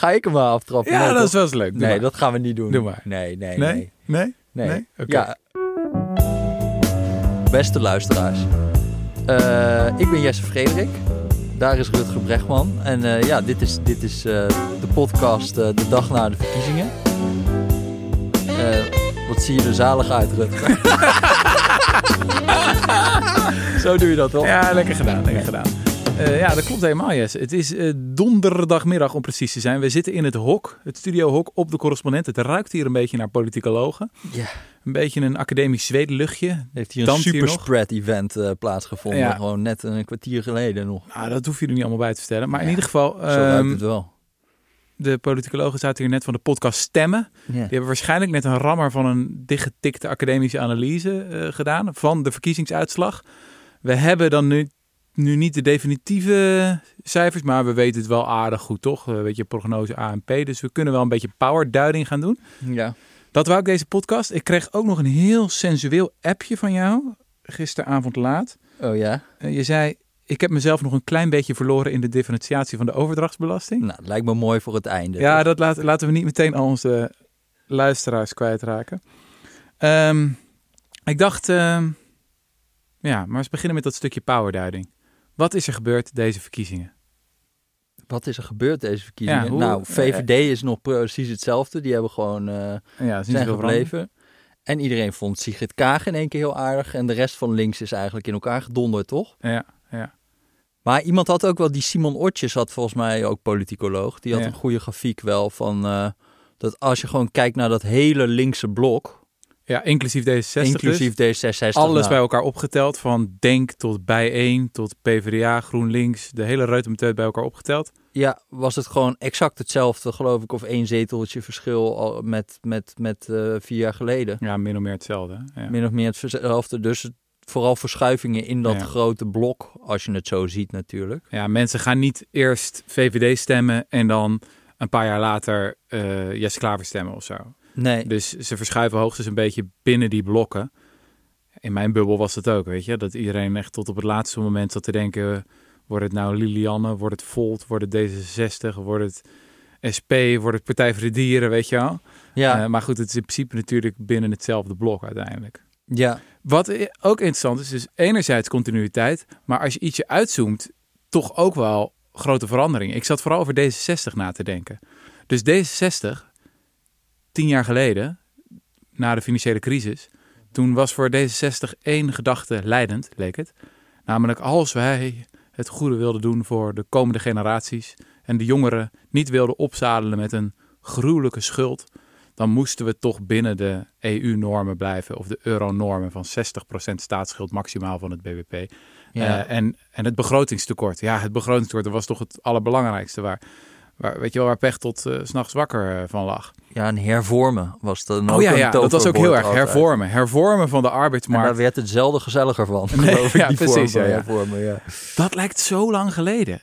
Ga ik hem maar aftrappen? Ja, Nee, dat toch? is wel eens leuk. Doe Nee, maar. dat gaan we niet doen. Doe maar. Nee, nee, Nee? nee. Nee? nee. Nee? Oké. Ja. Beste luisteraars. Eh, ik ben Jesse Frederik. Daar is Rutger Bregman. En eh, ja, dit is, dit is eh, de podcast de dag na de verkiezingen. Wat zie je er zalig uit, Rutger. Zo doe je dat toch? Ja, lekker gedaan, lekker gedaan. Eh, ja, dat klopt helemaal, Jess. Het is eh, donderdagmiddag om precies te zijn. We zitten in het hok, het studiohok op de correspondent. Het ruikt hier een beetje naar politicologen. Ja. Een beetje een academisch zweetluchtje. Heeft hier een Danst hier super nog? spread event eh, plaatsgevonden. Ja. Gewoon net een kwartier geleden nog. Nou, dat hoef je er niet allemaal bij te vertellen. Maar in ieder geval, Zo ruikt ehm, het wel. de politicologen zaten hier net van de podcast Stemmen. Die hebben waarschijnlijk net een rammer van een dichtgetikte academische analyse gedaan van de verkiezingsuitslag. We hebben dan nu, nu niet de definitieve cijfers, maar we weten het wel aardig goed, toch? Een beetje prognose ANP, dus we kunnen wel een beetje powerduiding gaan doen. ja. Dat wou ik deze podcast. Ik kreeg ook nog een heel sensueel appje van jou, gisteravond laat. Oh ja? Eh, je zei, ik heb mezelf nog een klein beetje verloren in de differentiatie van de overdrachtsbelasting. Nou, het lijkt me mooi voor het einde. Ja, dat laat, laten we niet meteen al onze luisteraars kwijtraken. Ehm, ik dacht, ehm, ja, maar eens beginnen met dat stukje powerduiding. Wat is er gebeurd deze verkiezingen? Wat is er gebeurd deze verkiezingen? Ja, hoe- nou, VVD is nog precies hetzelfde. Die hebben gewoon eh, Ja, zijn gebleven. En iedereen vond Sigrid Kaag in één keer heel aardig. En de rest van links is eigenlijk in elkaar gedonderd, toch? Ja, ja. Maar iemand had ook wel, die Simon Otjes had volgens mij ook politicoloog. Die had Ja. een goede grafiek wel van eh, dat als je gewoon kijkt naar dat hele linkse blok, ja, inclusief D66 inclusief dus. D66. Alles nou, bij elkaar opgeteld, van Denk tot Bijeen tot PvdA, GroenLinks. De hele reutemeteut bij elkaar opgeteld. Ja, was het gewoon exact hetzelfde, geloof ik, of één zeteltje verschil met, met, met eh, vier jaar geleden. Ja, min of meer hetzelfde. Ja. Min of meer hetzelfde. Dus vooral verschuivingen in dat Ja. grote blok, als je het zo ziet natuurlijk. Ja, mensen gaan niet eerst VVD stemmen en dan een paar jaar later Jesse Klaver stemmen of zo. Nee, Dus ze verschuiven hoogstens een beetje binnen die blokken. In mijn bubbel was dat ook, weet je. Dat iedereen echt tot op het laatste moment zat te denken... wordt het nou Lilianne, wordt het Volt, wordt het D66, wordt het SP, wordt het Partij voor de Dieren, weet je wel. ja, Eh, maar goed, het is in principe natuurlijk binnen hetzelfde blok uiteindelijk. ja, Wat ook interessant is, is enerzijds continuïteit... maar als je ietsje uitzoomt, toch ook wel grote veranderingen. Ik zat vooral over D66 na te denken. Dus D66, tien jaar geleden, na de financiële crisis, toen was voor D66 één gedachte leidend, leek het. Namelijk als wij het goede wilden doen voor de komende generaties en de jongeren niet wilden opzadelen met een gruwelijke schuld, dan moesten we toch binnen de EU-normen blijven of de euronormen van 60% staatsschuld maximaal van het BBP. ja. Eh, en, en het begrotingstekort. Ja, het begrotingstekort dat was toch het allerbelangrijkste waar, waar weet je wel, waar Pechtold tot 's s'nachts wakker eh, van lag. Ja, een hervormen was dan ook Oh ja, een ja dat was ook heel erg altijd. hervormen. Hervormen van de En arbeidsmarkt. daar werd het zelden gezelliger van, Nee, geloof ik, ja, die precies, ja, ja. hervormen, ja. Dat lijkt zo lang geleden.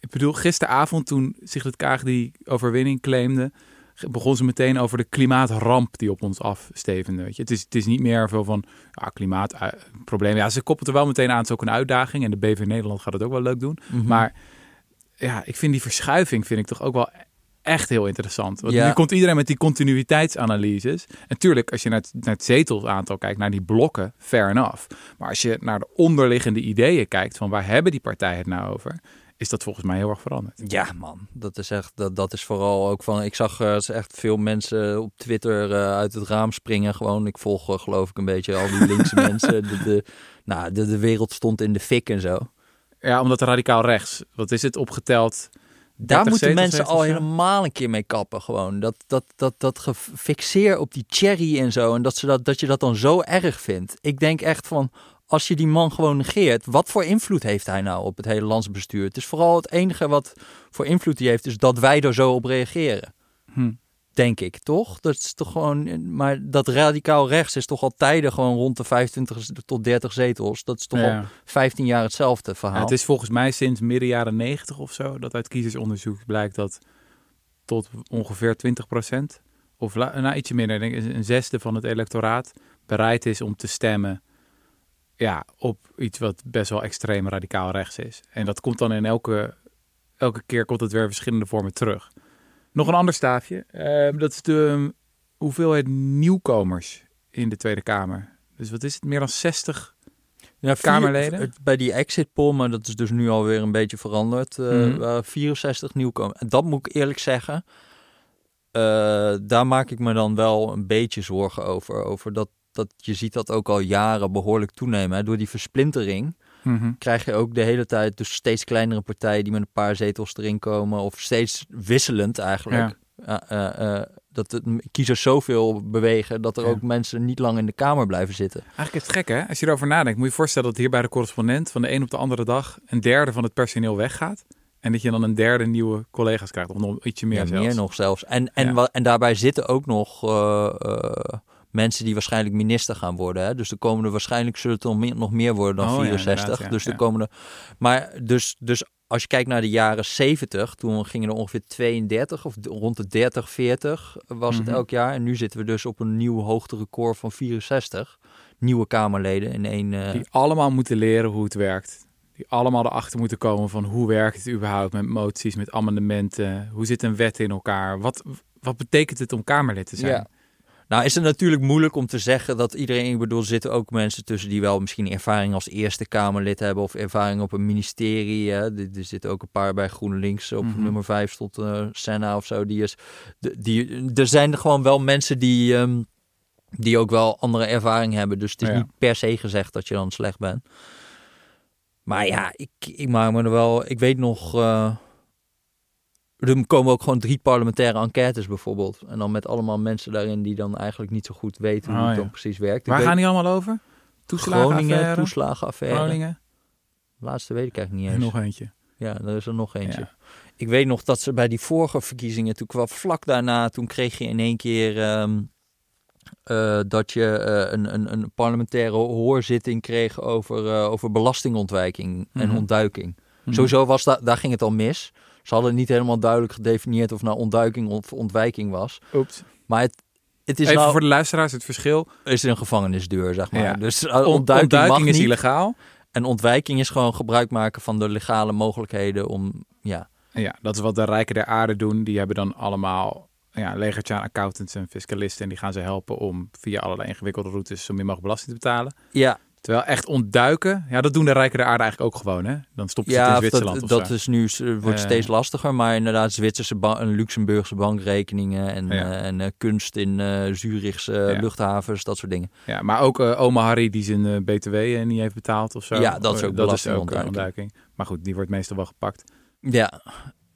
Ik bedoel, gisteravond toen Sigrid Kaag die overwinning claimde, begon ze meteen over de klimaatramp die op ons afstevende. Weet je. Het, is, het is niet meer veel van ja, klimaatprobleem. Ja, ze koppelt er wel meteen aan, het is ook een uitdaging. En de BV Nederland gaat het ook wel leuk doen. Mhm. Maar ja, ik vind die verschuiving vind ik toch ook wel echt heel interessant. Want Ja. nu komt iedereen met die continuïteitsanalyses. En tuurlijk, als je naar het, naar het zetelaantal kijkt, naar die blokken, fair enough. Maar als je naar de onderliggende ideeën kijkt, van waar hebben die partijen het nou over, is dat volgens mij heel erg veranderd. Ja, man. Dat is echt, dat, dat is vooral ook van. Ik zag eh, echt veel mensen op Twitter eh, uit het raam springen. Gewoon, ik volg eh, geloof ik een beetje al die linkse mensen. De, de, nou, de, de wereld stond in de fik en zo. Ja, omdat radicaal rechts, wat is het, opgeteld? Daar 30 moeten mensen al helemaal een keer mee kappen. Gewoon dat, dat, dat, dat gefixeer op die cherry en zo. En dat, ze dat, dat je dat dan zo erg vindt. Ik denk echt van. Als je die man gewoon negeert, wat voor invloed heeft hij nou op het hele landsbestuur? Het is vooral het enige wat voor invloed hij heeft, is dat wij er zo op reageren. Hm. Denk ik, toch? Dat is toch gewoon. Maar dat radicaal rechts is toch al tijden gewoon rond de 25 tot 30 zetels. Dat is toch Ja. al 15 jaar hetzelfde verhaal. Ja, het is volgens mij sinds midden jaren 90 of zo dat uit kiezersonderzoek blijkt dat tot ongeveer 20% of la- nou, ietsje minder, denk ik, een zesde van het electoraat bereid is om te stemmen ja, op iets wat best wel extreem radicaal rechts is. En dat komt dan in elke, elke keer komt het weer verschillende vormen terug. Nog een ander staafje. Eh, dat is de um, hoeveelheid nieuwkomers in de Tweede Kamer. Dus wat is het? Meer dan 60 Ja, vier- Kamerleden? het- Bij die exit poll, maar dat is dus nu alweer een beetje veranderd. eh, Mhm. waren 64 nieuwkomers. En dat moet ik eerlijk zeggen. eh, daar maak ik me dan wel een beetje zorgen over. Over dat, dat je ziet dat ook al jaren behoorlijk toenemen. Hè. Door die versplintering Mhm. krijg je ook de hele tijd dus steeds kleinere partijen die met een paar zetels erin komen. Of steeds wisselend eigenlijk. Ja, eh, eh, dat het kiezers zoveel bewegen dat er Ja. ook mensen niet lang in de Kamer blijven zitten. Eigenlijk is het gek, hè? Als je erover nadenkt, moet je je voorstellen dat hier bij de correspondent van de een op de andere dag een derde van het personeel weggaat. En dat je dan een derde nieuwe collega's krijgt, of nog ietsje meer ja, zelfs. meer nog zelfs. En, en, Ja. en daarbij zitten ook nog eh, eh, mensen die waarschijnlijk minister gaan worden. Hè? Dus de komende waarschijnlijk zullen het nog meer, nog meer worden dan Oh ja, 64. inderdaad, ja, dus de komende. Maar dus, dus als je kijkt naar de jaren 70, toen gingen er ongeveer 32 of rond de 30, 40 was het Mhm. elk jaar. En nu zitten we dus op een nieuw hoogterecord van 64 nieuwe Kamerleden in één. eh, Die allemaal moeten leren hoe het werkt. Die allemaal erachter moeten komen van hoe werkt het überhaupt met moties, met amendementen. Hoe zit een wet in elkaar? Wat, wat betekent het om Kamerlid te zijn? Ja. Nou is het natuurlijk moeilijk om te zeggen dat iedereen, ik bedoel, er zitten ook mensen tussen die wel misschien ervaring als Eerste Kamerlid hebben of ervaring op een ministerie. Hè. Er er zitten ook een paar bij GroenLinks op Mhm. nummer 5 stond eh Senna of zo. Die is, die, er zijn er gewoon wel mensen die, ehm, die ook wel andere ervaring hebben. Dus het is Ja. niet per se gezegd dat je dan slecht bent. Maar ja, ik, ik maak me er wel, ik weet nog... eh, er komen ook gewoon drie parlementaire enquêtes bijvoorbeeld. En dan met allemaal mensen daarin die dan eigenlijk niet zo goed weten hoe Oh, het ja. dan precies werkt. Ik Waar weet- gaan die allemaal over? Toeslagenaffaire? Groningen, toeslagenaffaire. Groningen? Laatste weet ik eigenlijk niet En eens. nog eentje. Ja, er is er nog eentje. Ja. Ik weet nog dat ze bij die vorige verkiezingen, toen kwam vlak daarna, toen kreeg je in één keer ehm, eh, dat je eh, een, een, een parlementaire hoorzitting kreeg over, eh, over belastingontwijking en Mhm. ontduiking. Mhm. Sowieso was dat, daar ging het al mis. Ze hadden niet helemaal duidelijk gedefinieerd of nou ontduiking of ontwijking was. Oeps. Maar het, het is Even nou voor de luisteraars het verschil. is een gevangenisdeur, zeg maar. Ja. Dus uh, On- ontduiking, mag is niet. illegaal. En ontwijking is gewoon gebruik maken van de legale mogelijkheden om, ja, Ja, dat is wat de rijken der aarde doen. Die hebben dan allemaal ja, een legertje aan accountants en fiscalisten. En die gaan ze helpen om via allerlei ingewikkelde routes zo min mogelijk belasting te betalen. ja, Terwijl echt ontduiken, ja, dat doen de rijken der aarde eigenlijk ook gewoon. Hè? Dan stoppen ze het in of Zwitserland dat, dat is nu wordt steeds lastiger, maar inderdaad Zwitserse en Luxemburgse bankrekeningen en, Ja. eh, en eh, kunst in eh Zurichse Ja. luchthavens, dat soort dingen. Ja, maar ook oma Harry die zijn btw niet heeft betaald of zo. Ja, dat is ook dat is ook belastingontduiking. ontduiking. Maar goed, die wordt meestal wel gepakt. Ja,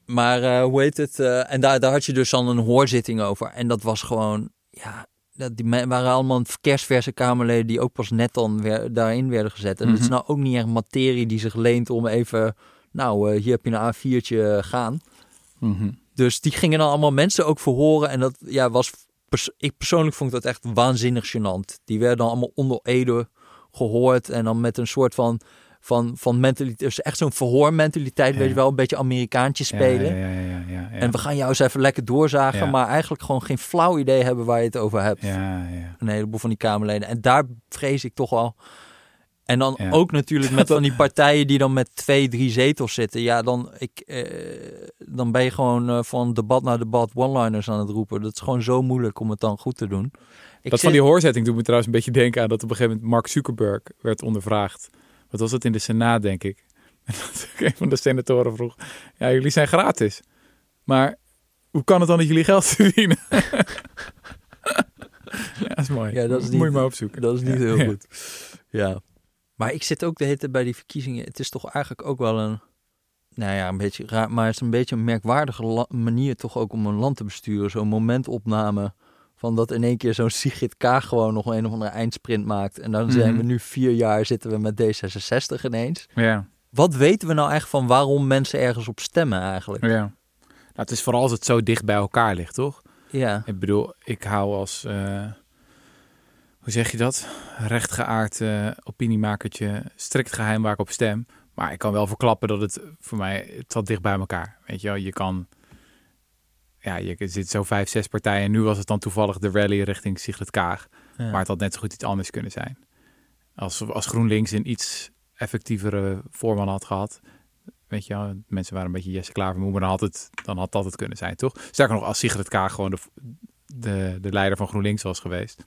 maar hoe heet het? en daar, daar had je dus dan een hoorzitting over. En dat was gewoon, ja, dat, die waren allemaal kerstverse Kamerleden die ook pas net dan weer, daarin werden gezet. En het is Mhm. nou ook niet echt materie die zich leent om even, nou, eh, hier heb je een A4'tje gaan. Dus die gingen dan allemaal mensen ook verhoren. En dat ja, was, pers- ik persoonlijk vond dat echt waanzinnig gênant. Die werden dan allemaal onder Ede gehoord. En dan met een soort van, van, van mentaliteit, dus echt zo'n verhoormentaliteit, Ja. weet je wel, een beetje Amerikaantje spelen. Ja, ja, ja, ja, ja, ja. En we gaan jou eens even lekker doorzagen, maar eigenlijk gewoon geen flauw idee hebben waar je het over hebt. ja, ja. Een heleboel van die Kamerleden. En daar vrees ik toch wel. En dan ook natuurlijk met van die partijen die dan met twee, drie zetels zitten. Ja, dan, ik, eh, dan ben je gewoon eh, van debat naar debat one-liners aan het roepen. Dat is gewoon zo moeilijk om het dan goed te doen. Ik dat zit- van die hoorzetting doet me trouwens een beetje denken aan dat op een gegeven moment Mark Zuckerberg werd ondervraagd. Wat was dat in de Senaat, denk ik? En dat een van de senatoren vroeg: Ja, jullie zijn gratis. Maar hoe kan het dan dat jullie geld verdienen? ja, dat is mooi. Ja, dat is Moet je maar opzoeken. Dat is niet Ja. heel goed. Ja. Maar ik zit ook de hele tijd bij die verkiezingen. Het is toch eigenlijk ook wel een... Nou ja, een beetje raar. Maar het is een beetje een merkwaardige manier toch ook om een land te besturen. Zo'n momentopname van dat in één keer zo'n Sigrid Kaag gewoon nog een of andere eindsprint maakt. En dan zijn Mhm. we nu vier jaar zitten we met D66 ineens. Ja. Wat weten we nou echt van waarom mensen ergens op stemmen eigenlijk? ja. Nou, het is vooral als het zo dicht bij elkaar ligt, toch? Ja, Ik bedoel, ik hou als, eh, hoe zeg je dat? Rechtgeaard eh, opiniemakertje strikt geheim waar ik op stem. Maar ik kan wel verklappen dat het voor mij, het zat dicht bij elkaar. Weet je wel, je kan, ja, je zit zo vijf, zes partijen. En nu was het dan toevallig de rally richting Sigrid Kaag. ja. Maar het had net zo goed iets anders kunnen zijn. Als, als GroenLinks een iets effectievere voorman had gehad, weet je wel, mensen waren een beetje Jesse Klaver moe, maar dan had, het, dan had dat het kunnen zijn, toch? Sterker nog, als Sigrid Kaag gewoon de, de, de leider van GroenLinks was geweest,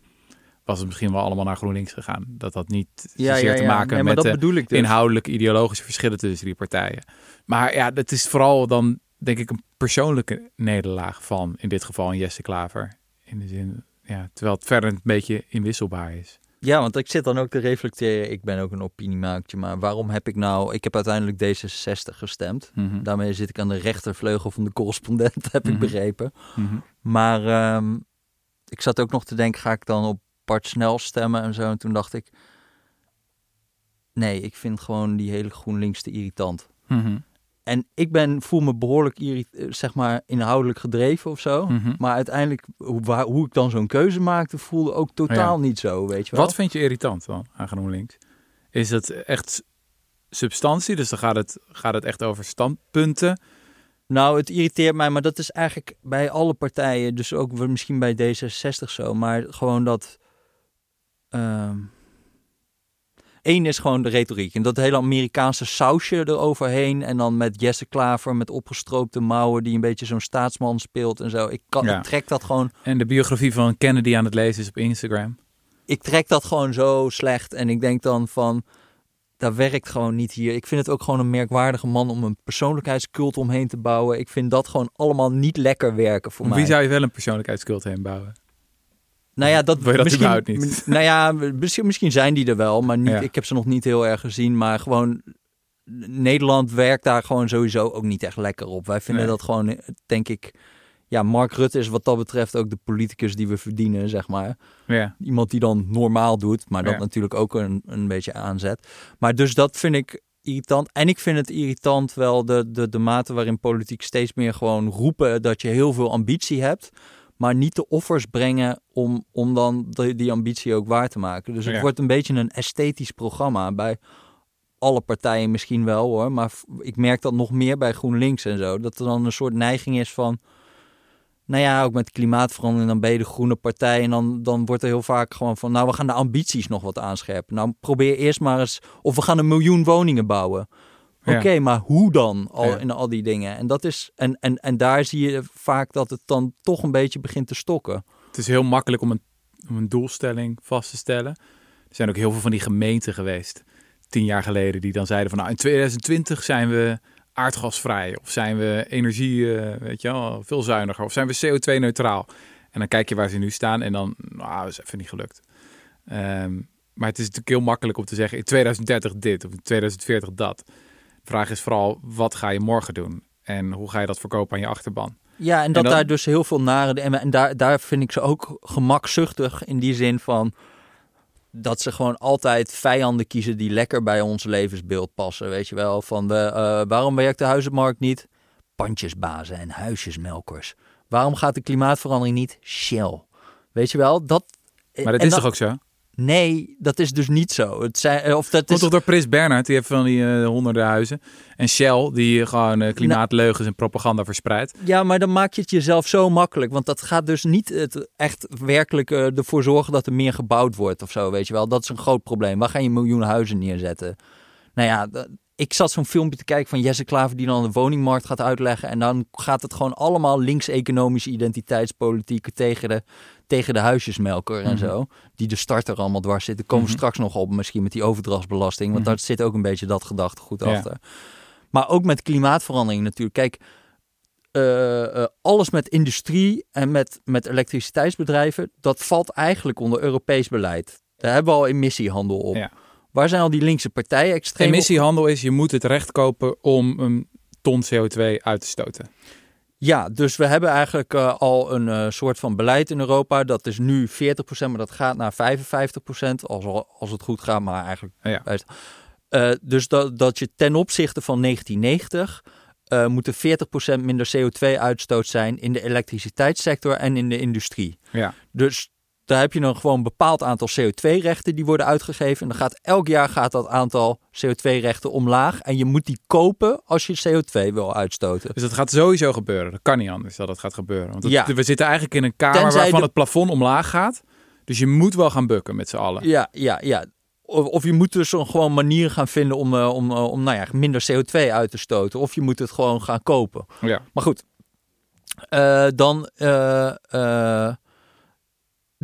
was het misschien wel allemaal naar GroenLinks gegaan. Dat had niet Ja, te maken Nee, met de dus. inhoudelijke ideologische verschillen tussen die partijen. Maar ja, dat is vooral dan, denk ik, een persoonlijke nederlaag van, in dit geval, een Jesse Klaver. In de zin, ja, terwijl het verder een beetje inwisselbaar is. Ja, want ik zit dan ook te reflecteren. Ik ben ook een opiniemakertje, maar waarom heb ik nou... Ik heb uiteindelijk D66 gestemd. Mhm. Daarmee zit ik aan de rechtervleugel van de correspondent, heb Mhm. ik begrepen. Mhm. Maar ehm, ik zat ook nog te denken, ga ik dan op Bart Snel stemmen en zo? En toen dacht ik, nee, ik vind gewoon die hele GroenLinks te irritant. En ik ben, voel me behoorlijk eh, zeg maar, inhoudelijk gedreven of zo. Mhm. Maar uiteindelijk, hoe, waar, hoe ik dan zo'n keuze maakte, voelde ook totaal niet zo, weet je wel. Wat vind je irritant dan aan GroenLinks? Is het echt substantie? Dus dan gaat het, gaat het echt over standpunten. Nou, het irriteert mij, maar dat is eigenlijk bij alle partijen, dus ook misschien bij D66 zo, maar gewoon dat. ehm Eén is gewoon de retoriek. En dat hele Amerikaanse sausje eroverheen. En dan met Jesse Klaver met opgestroopte mouwen, die een beetje zo'n staatsman speelt en zo. Ik, kan, Ja. ik trek dat gewoon. En de biografie van Kennedy aan het lezen is op Instagram. Ik trek dat gewoon zo slecht. En ik denk dan van. Dat werkt gewoon niet hier. Ik vind het ook gewoon een merkwaardige man om een persoonlijkheidscult omheen te bouwen. Ik vind dat gewoon allemaal niet lekker werken voor mij. Wie zou je wel een persoonlijkheidscult heen bouwen? Nou ja, dat, dat misschien, niet? Nou ja, misschien, misschien zijn die er wel, maar niet, Ja. ik heb ze nog niet heel erg gezien. Maar gewoon, Nederland werkt daar gewoon sowieso ook niet echt lekker op. Wij vinden Nee. dat gewoon, denk ik... Ja, Mark Rutte is wat dat betreft ook de politicus die we verdienen, zeg maar. Ja. Iemand die dan normaal doet, maar dat Ja. natuurlijk ook een, een beetje aanzet. Maar dus dat vind ik irritant. En ik vind het irritant wel de, de, de mate waarin politiek steeds meer gewoon roepen dat je heel veel ambitie hebt. Maar niet de offers brengen om, om dan die, die ambitie ook waar te maken. Dus het Ja. wordt een beetje een esthetisch programma bij alle partijen misschien wel hoor. Maar ik merk dat nog meer bij GroenLinks en zo. Dat er dan een soort neiging is van... Nou ja, ook met klimaatverandering, dan ben je de groene partij. En dan, dan wordt er heel vaak gewoon van... Nou, we gaan de ambities nog wat aanscherpen. Nou, probeer eerst maar eens... Of we gaan een miljoen woningen bouwen. Ja. Oké, maar hoe dan al Ja. in al die dingen? En, dat is, en, en, en daar zie je vaak dat het dan toch een beetje begint te stokken. Het is heel makkelijk om een, om een doelstelling vast te stellen. Er zijn ook heel veel van die gemeenten geweest, tien jaar geleden, die dan zeiden van nou, in 2020 zijn we aardgasvrij. Of zijn we energie, eh, weet je wel, veel zuiniger. Of zijn we CO2-neutraal. En dan kijk je waar ze nu staan en dan, nou, dat is even niet gelukt. Ehm, maar het is natuurlijk heel makkelijk om te zeggen in 2030 dit of in 2040 dat. Vraag is vooral, wat ga je morgen doen? En hoe ga je dat verkopen aan je achterban? Ja, en dat dan- daar dus heel veel nare... En, en daar, daar vind ik ze ook gemakzuchtig in die zin van... dat ze gewoon altijd vijanden kiezen die lekker bij ons levensbeeld passen. Weet je wel, van de, eh, waarom werkt de huizenmarkt niet? Pandjesbazen en huisjesmelkers. Waarom gaat de klimaatverandering niet? Shell. Weet je wel, dat... Maar dat en is dat- toch ook zo? Nee, dat is dus niet zo. Het zijn, eh, of dat Komt is, toch door Prins Bernhard, die heeft van die eh, honderden huizen. En Shell, die gewoon eh, klimaatleugens en propaganda verspreidt. Ja, maar dan maak je het jezelf zo makkelijk. Want dat gaat dus niet het echt werkelijk ervoor zorgen dat er meer gebouwd wordt of zo, weet je wel. Dat is een groot probleem. Waar ga je miljoenen huizen neerzetten? Nou ja, ik zat zo'n filmpje te kijken van Jesse Klaver die dan de woningmarkt gaat uitleggen. En dan gaat het gewoon allemaal links-economische identiteitspolitiek tegen de, tegen de huisjesmelker en Mhm. zo. Die de starter allemaal dwars zitten. Komen we Mhm. straks nog op, misschien met die overdrachtsbelasting. Want Mhm. daar zit ook een beetje dat gedachtegoed Ja. achter. Maar ook met klimaatverandering natuurlijk. Kijk, eh, eh, alles met industrie en met, met elektriciteitsbedrijven, dat valt eigenlijk onder Europees beleid. Daar hebben we al emissiehandel op. Ja. Waar zijn al die linkse partijen extreem? Emissiehandel is, je moet het recht kopen om een ton CO2 uit te stoten. Ja, dus we hebben eigenlijk eh, al een eh, soort van beleid in Europa. Dat is nu 40%, maar dat gaat naar 55%. Als, als het goed gaat, maar eigenlijk Ja. Eh, dus dat, dat je ten opzichte van 1990 eh moet er 40% minder CO2-uitstoot zijn in de elektriciteitssector en in de industrie. Ja. Dus daar heb je dan gewoon een bepaald aantal CO2-rechten die worden uitgegeven. En dan gaat elk jaar gaat dat aantal CO2-rechten omlaag. En je moet die kopen als je CO2 wil uitstoten. Dus dat gaat sowieso gebeuren. Dat kan niet anders dat het gaat gebeuren. Want Ja. we zitten eigenlijk in een kamer Tenzij waarvan de- het plafond omlaag gaat. Dus je moet wel gaan bukken met z'n allen. Ja, ja, ja. of, of je moet dus gewoon manier gaan vinden om, eh, om, eh, om nou ja, minder CO2 uit te stoten. Of je moet het gewoon gaan kopen. Ja. Maar goed, eh, dan.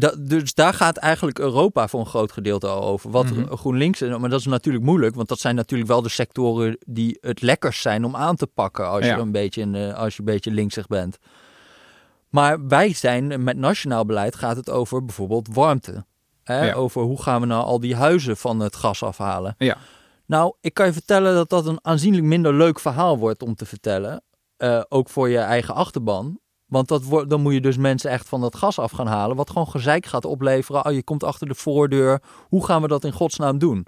Eh, eh, da- dus daar gaat eigenlijk Europa voor een groot gedeelte al over. Wat Mhm. GroenLinks, maar dat is natuurlijk moeilijk, want dat zijn natuurlijk wel de sectoren die het lekkerst zijn om aan te pakken als Ja. je een beetje, in, als je een beetje linksig bent. Maar wij zijn met nationaal beleid gaat het over bijvoorbeeld warmte. Hè? Ja. Over hoe gaan we nou al die huizen van het gas afhalen. Ja. Nou, ik kan je vertellen dat dat een aanzienlijk minder leuk verhaal wordt om te vertellen. Eh, ook voor je eigen achterban. Want dat wordt, dan moet je dus mensen echt van dat gas af gaan halen. Wat gewoon gezeik gaat opleveren. Oh, je komt achter de voordeur. Hoe gaan we dat in godsnaam doen?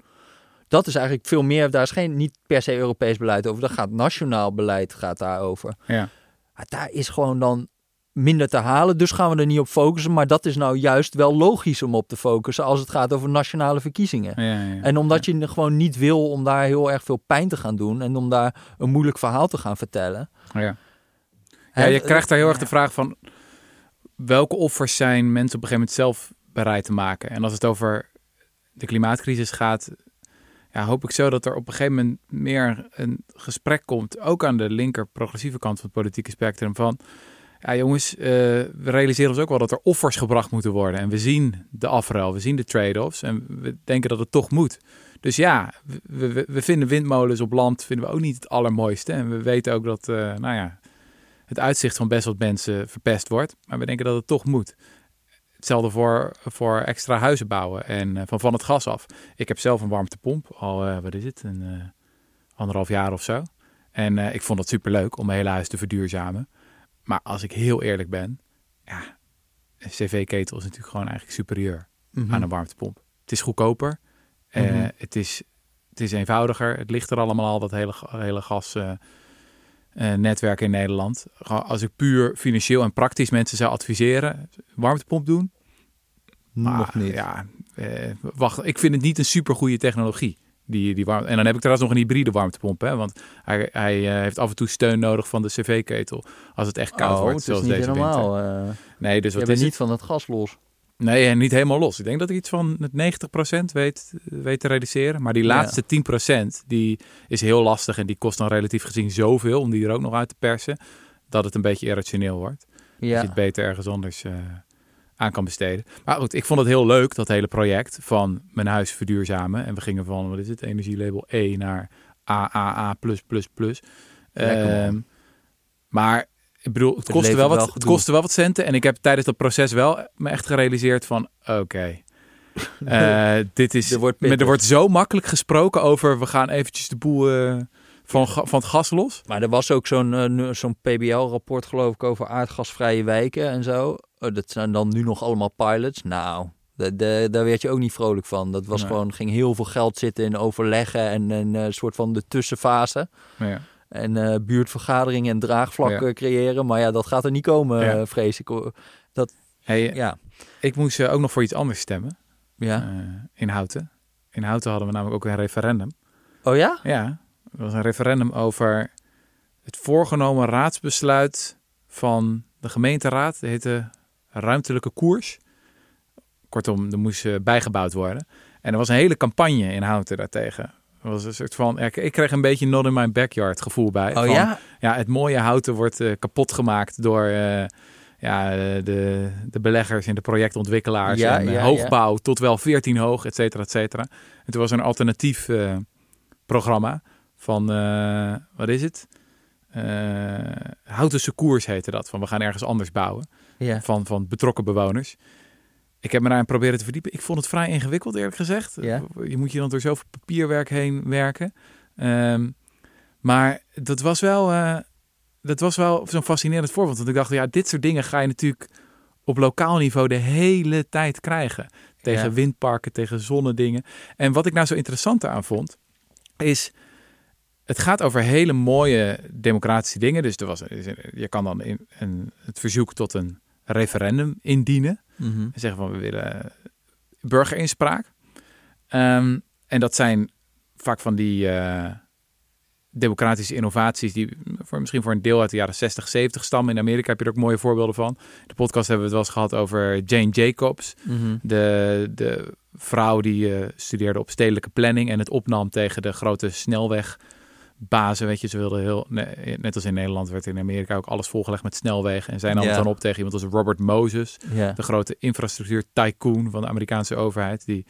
Dat is eigenlijk veel meer. Daar is geen, niet per se Europees beleid over. Daar gaat nationaal beleid gaat daarover. Ja. Maar daar is gewoon dan minder te halen. Dus gaan we er niet op focussen. Maar dat is nou juist wel logisch om op te focussen. Als het gaat over nationale verkiezingen. Ja, ja, ja. En omdat je gewoon niet wil om daar heel erg veel pijn te gaan doen. En om daar een moeilijk verhaal te gaan vertellen. Ja. Ja, je krijgt daar heel erg de vraag van welke offers zijn mensen op een gegeven moment zelf bereid te maken. En als het over de klimaatcrisis gaat, ja, hoop ik zo dat er op een gegeven moment meer een gesprek komt, ook aan de linker progressieve kant van het politieke spectrum, van ja jongens, eh, we realiseren ons ook wel dat er offers gebracht moeten worden. En we zien de afruil, we zien de trade-offs en we denken dat het toch moet. Dus ja, we, we, we vinden windmolens op land vinden we ook niet het allermooiste. En we weten ook dat, eh, nou ja, het uitzicht van best wat mensen verpest wordt. Maar we denken dat het toch moet. Hetzelfde voor, voor extra huizen bouwen en eh, van, van het gas af. Ik heb zelf een warmtepomp, al eh, wat is het, een eh, anderhalf jaar of zo. En ik vond het superleuk om mijn hele huis te verduurzamen. Maar als ik heel eerlijk ben, ja, een cv-ketel is natuurlijk gewoon eigenlijk superieur Mhm. aan een warmtepomp. Het is goedkoper, Mhm. het, is, het is eenvoudiger, het ligt er allemaal al, dat hele, hele gas... eh, netwerk in Nederland. Als ik puur financieel en praktisch mensen zou adviseren, warmtepomp doen. Nog niet. Ja, eh, wacht, ik vind het niet een super goede technologie. Die, die warm... En dan heb ik trouwens nog een hybride warmtepomp. Hè? Want hij, hij eh, heeft af en toe steun nodig van de cv-ketel. Als het echt koud oh, wordt, het zoals is niet deze winter. Nee, dus je wat bent is niet niet... van het gas los. Nee, en niet helemaal los. Ik denk dat ik iets van het 90% weet, weet te reduceren. Maar die Ja. laatste 10% die is heel lastig. En die kost dan relatief gezien zoveel om die er ook nog uit te persen. Dat het een beetje irrationeel wordt. Dat je Ja. het beter ergens anders eh, aan kan besteden. Maar goed, ik vond het heel leuk, dat hele project van mijn huis verduurzamen. En we gingen van, wat is het, energielabel E naar AAA+++. Lekker, Ehm, maar ik bedoel, het Het kostte wel, wat, wel het kostte wel wat centen. En ik heb tijdens dat proces wel me echt gerealiseerd van, oké, eh, dit is, Er wordt maar er wordt zo makkelijk gesproken over, we gaan eventjes de boel eh, van, van het gas los. Maar er was ook zo'n eh, zo'n PBL-rapport, geloof ik, over aardgasvrije wijken en zo. Oh, dat zijn dan nu nog allemaal pilots. Nou, da- daar werd je ook niet vrolijk van. Dat was Nee. gewoon, ging heel veel geld zitten in overleggen en een soort van de tussenfase. Ja. En eh, buurtvergaderingen en draagvlakken Ja. creëren. Maar ja, dat gaat er niet komen, Ja. eh, vrees ik. hoor. Hey, Ja, Ik moest eh, ook nog voor iets anders stemmen. ja. eh, in Houten. In Houten hadden we namelijk ook een referendum. Oh ja? Ja, het was een referendum over het voorgenomen raadsbesluit van de gemeenteraad. Dat heette ruimtelijke koers. Kortom, er moest eh, bijgebouwd worden. En er was een hele campagne in Houten daartegen. Was een soort van, ik- ik kreeg een beetje not in my backyard gevoel bij. Oh Van, ja? ja, het mooie houten wordt eh, kapot gemaakt door eh, ja, de, de beleggers en de projectontwikkelaars. Ja, en eh, ja, hoogbouw tot wel 14 hoog, et cetera, et cetera. En toen was er een alternatief programma van, wat is het? Houtense Koers heette dat. Van we gaan ergens anders bouwen. Ja. Van, van betrokken bewoners. Ik heb me daarin proberen te verdiepen. Ik vond het vrij ingewikkeld, eerlijk gezegd. Ja. Je moet je dan door zoveel papierwerk heen werken. Ehm, maar dat was wel, eh, dat was wel zo'n fascinerend voorbeeld. Want ik dacht, ja, dit soort dingen ga je natuurlijk op lokaal niveau de hele tijd krijgen. Tegen Ja. windparken, tegen zonnedingen. En wat ik nou zo interessant daaraan vond, is... Het gaat over hele mooie democratische dingen. Dus er was, je kan dan in, een, het verzoek tot een referendum indienen. Mhm. En zeggen van we willen burgerinspraak. Ehm, en dat zijn vaak van die eh, democratische innovaties die voor, misschien voor een deel uit de jaren 60, 70 stammen. In Amerika heb je er ook mooie voorbeelden van. De podcast hebben we het wel eens gehad over Jane Jacobs. Mhm. De, de vrouw die eh, studeerde op stedelijke planning en het opnam tegen de grote snelwegbazen. Weet je, ze wilden heel, ne- net als in Nederland werd in Amerika ook alles volgelegd met snelwegen. En zij nam het Ja. dan op tegen iemand als Robert Moses, de grote infrastructuur tycoon van de Amerikaanse overheid. Die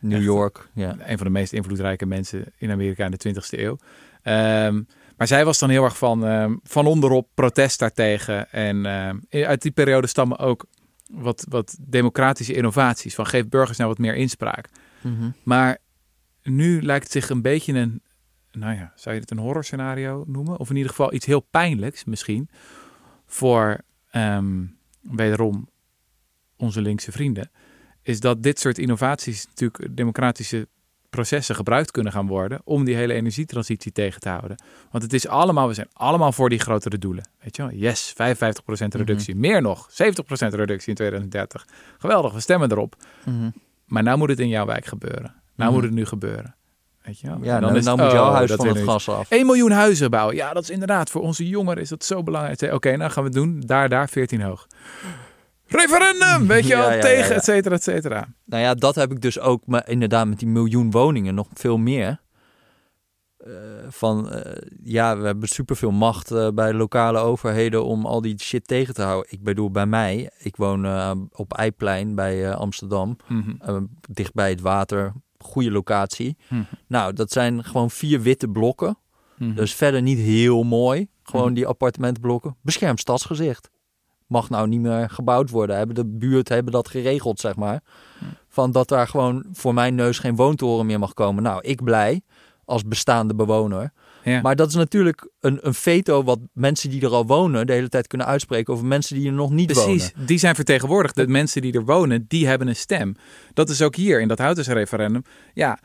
New York. Ja. een van de meest invloedrijke mensen in Amerika in de 20e eeuw. Ehm, maar zij was dan heel erg van, ehm, van onderop protest daartegen. En ehm, uit die periode stammen ook wat, wat democratische innovaties. Van geef burgers nou wat meer inspraak. Mhm. Maar nu lijkt het zich een beetje een, nou ja, zou je het een horrorscenario noemen? Of in ieder geval iets heel pijnlijks misschien voor ehm, wederom onze linkse vrienden. Is dat dit soort innovaties natuurlijk democratische processen gebruikt kunnen gaan worden om die hele energietransitie tegen te houden. Want het is allemaal, we zijn allemaal voor die grotere doelen. Weet je wel? Yes, 55% reductie. Meer nog, 70% reductie in 2030. Geweldig, we stemmen erop. Mhm. Maar nou moet het in jouw wijk gebeuren. Nou Mhm. moet het nu gebeuren. Weet je wel? Ja, En nou, is nou het, moet jouw oh, huis dat van het gas af. 1 miljoen huizen bouwen. Ja, dat is inderdaad voor onze jongeren is dat zo belangrijk. Oké, nou gaan we het doen. Daar, daar, 14 hoog. Referendum, weet je wel, ja, ja, tegen, ja. et cetera, et cetera. Nou ja, dat heb ik dus ook maar inderdaad met die miljoen woningen nog veel meer. Eh, van eh, ja, we hebben superveel macht eh, bij de lokale overheden om al die shit tegen te houden. Ik bedoel, bij mij, ik woon eh, op Eiplein bij eh, Amsterdam, eh, dicht bij het water, goede locatie. Mhm. Nou, dat zijn gewoon vier witte blokken. Mhm. Dus verder niet heel mooi. Gewoon Mhm. die appartementenblokken. Beschermd stadsgezicht. Mag nou niet meer gebouwd worden. Hebben de buurt hebben dat geregeld, zeg maar. Van dat daar gewoon voor mijn neus geen woontoren meer mag komen. Nou, ik blij als bestaande bewoner. Ja. Maar dat is natuurlijk een, een veto wat mensen die er al wonen de hele tijd kunnen uitspreken over mensen die er nog niet Precies, wonen. die zijn vertegenwoordigd. De mensen die er wonen, die hebben een stem. Dat is ook hier in dat Houtersreferendum. Ja,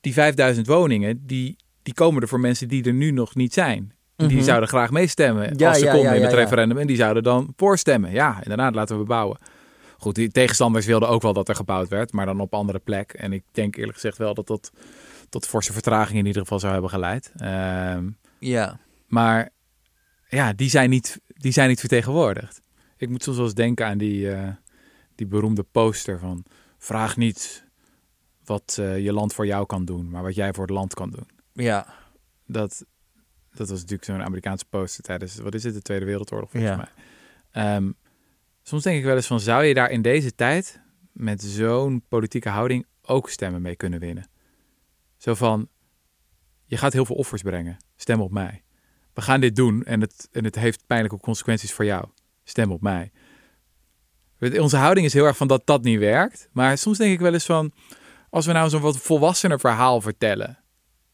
die 5000 woningen, die, die komen er voor mensen die er nu nog niet zijn. Die Mhm. zouden graag meestemmen Ja, als ze ja, konden ja, in het referendum. En die zouden dan voorstemmen. Ja, inderdaad, laten we bouwen. Goed, die tegenstanders wilden ook wel dat er gebouwd werd, maar dan op andere plek. En ik denk eerlijk gezegd wel dat dat tot forse vertraging in ieder geval zou hebben geleid. Ehm, Ja, maar ja, die zijn niet, die zijn niet vertegenwoordigd. Ik moet soms wel eens denken aan die, eh, die beroemde poster van... vraag niet wat eh, je land voor jou kan doen, maar wat jij voor het land kan doen. ja, Dat, dat was natuurlijk zo'n Amerikaanse poster tijdens, wat is het, de Tweede Wereldoorlog volgens Ja. mij. Ehm, soms denk ik wel eens van, zou je daar in deze tijd met zo'n politieke houding ook stemmen mee kunnen winnen? Zo van, je gaat heel veel offers brengen, stem op mij. We gaan dit doen en het, en het heeft pijnlijke consequenties voor jou. Stem op mij. Onze houding is heel erg van dat dat niet werkt. Maar soms denk ik wel eens van, als we nou zo'n wat volwassener verhaal vertellen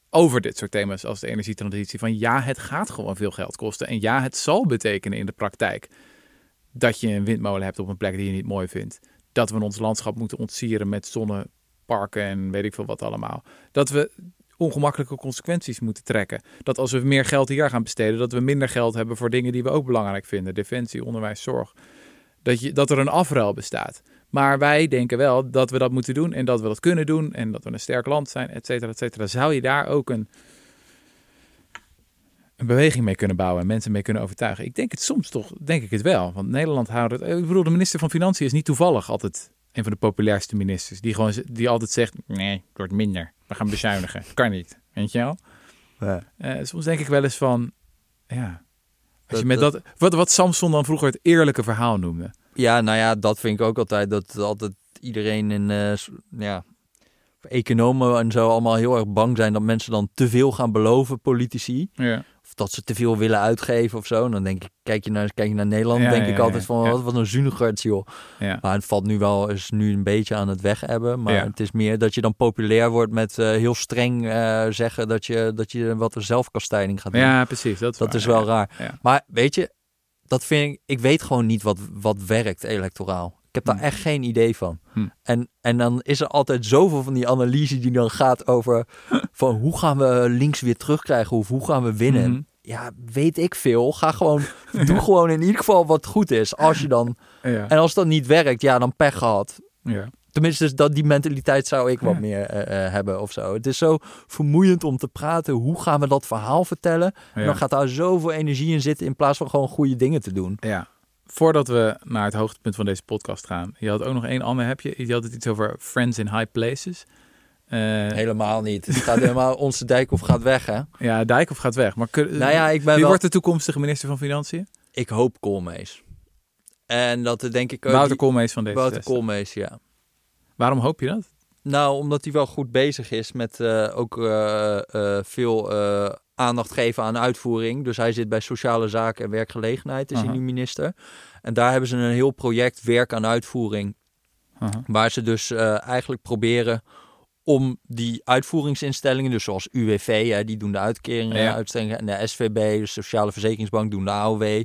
over dit soort thema's als de energietransitie. Van ja, het gaat gewoon veel geld kosten. En ja, het zal betekenen in de praktijk dat je een windmolen hebt op een plek die je niet mooi vindt. Dat we ons landschap moeten ontsieren met zonneparken en weet ik veel wat allemaal. Dat we ongemakkelijke consequenties moeten trekken. Dat als we meer geld hier gaan besteden, dat we minder geld hebben voor dingen die we ook belangrijk vinden. Defensie, onderwijs, zorg. Dat, je, dat er een afruil bestaat. Maar wij denken wel dat we dat moeten doen en dat we dat kunnen doen en dat we een sterk land zijn, et cetera, et cetera. Zou je daar ook een, een beweging mee kunnen bouwen en mensen mee kunnen overtuigen? Ik denk het soms toch, denk ik het wel. Want Nederland houdt het. Ik bedoel, de minister van Financiën is niet toevallig altijd een van de populairste ministers. Die, gewoon, die altijd zegt: nee, het wordt minder. We gaan bezuinigen. Kan niet. Weet je wel? ja. Eh, soms denk ik wel eens van, ja. Als je met dat, wat, wat Samson dan vroeger het eerlijke verhaal noemde. Ja, nou ja, dat vind ik ook altijd. Dat altijd iedereen in, eh, ja, economen en zo allemaal heel erg bang zijn dat mensen dan te veel gaan beloven, politici. Ja. Dat ze te veel willen uitgeven of zo. En dan denk ik, kijk je naar, kijk je naar Nederland, Ja, denk ja, ik altijd van, wat, wat een zuinigerd, joh. Ja. Maar het valt nu wel, is nu een beetje aan het weg hebben. Maar het is meer dat je dan populair wordt met eh, heel streng eh, zeggen dat je, dat je wat een zelfkastijding gaat doen. ja, precies. Dat is, dat waar, is wel raar. Maar weet je, dat vind ik, ik weet gewoon niet wat, wat werkt electoraal. Ik heb daar Hm. echt geen idee van. Hm. En, en dan is er altijd zoveel van die analyse die dan gaat over van hoe gaan we links weer terugkrijgen of hoe gaan we winnen. Mhm. Ja, weet ik veel. Ga gewoon, doe gewoon in ieder geval wat goed is. Als je dan, Ja. en als dat niet werkt, ja, dan pech gehad. ja. Tenminste, dus dat, die mentaliteit zou ik wat meer eh, eh, hebben of zo. Het is zo vermoeiend om te praten. Hoe gaan we dat verhaal vertellen? En dan gaat daar zoveel energie in zitten in plaats van gewoon goede dingen te doen. Ja. voordat we naar het hoogtepunt van deze podcast gaan. Je had ook nog één ander heb je. Je had het iets over Friends in High Places. Eh, Helemaal niet. Het gaat helemaal, onze Dijkhoff gaat weg, hè? ja, Dijkhoff gaat weg. Maar kun- Nou ja, ik ben wie wel... wordt de toekomstige minister van Financiën? Ik hoop Koolmees. En dat denk ik ook... Wouter die- Koolmees van deze. Wouter Koolmees, ja. Waarom hoop je dat? Nou, omdat hij wel goed bezig is met eh, ook eh, veel aandacht geven aan uitvoering. Dus hij zit bij sociale zaken en werkgelegenheid, is hij nu minister. En daar hebben ze een heel project werk aan uitvoering. Waar ze dus eigenlijk proberen om die uitvoeringsinstellingen, dus zoals UWV, hè, die doen de uitkeringen, Ja. uitstellingen, en de SVB, de Sociale Verzekeringsbank, doen de AOW.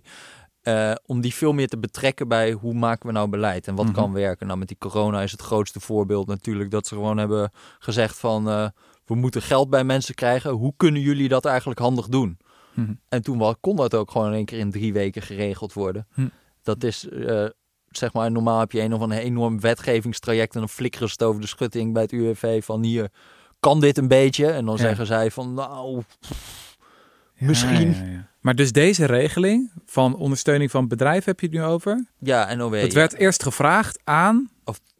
eh, om die veel meer te betrekken bij hoe maken we nou beleid en wat Mhm. kan werken. Nou, met die corona is het grootste voorbeeld natuurlijk dat ze gewoon hebben gezegd van eh, we moeten geld bij mensen krijgen. Hoe kunnen jullie dat eigenlijk handig doen? Mhm. En toen kon dat ook gewoon in één keer in drie weken geregeld worden. Hm. Dat is, eh, zeg maar, normaal heb je een of een enorm wetgevingstraject en dan flikkeren ze het over de schutting bij het UWV van hier, kan dit een beetje? En dan Ja. zeggen zij van, nou, Ja, Misschien. ja. Maar dus deze regeling van ondersteuning van bedrijven heb je het nu over? ja, NOW. Het werd eerst gevraagd aan.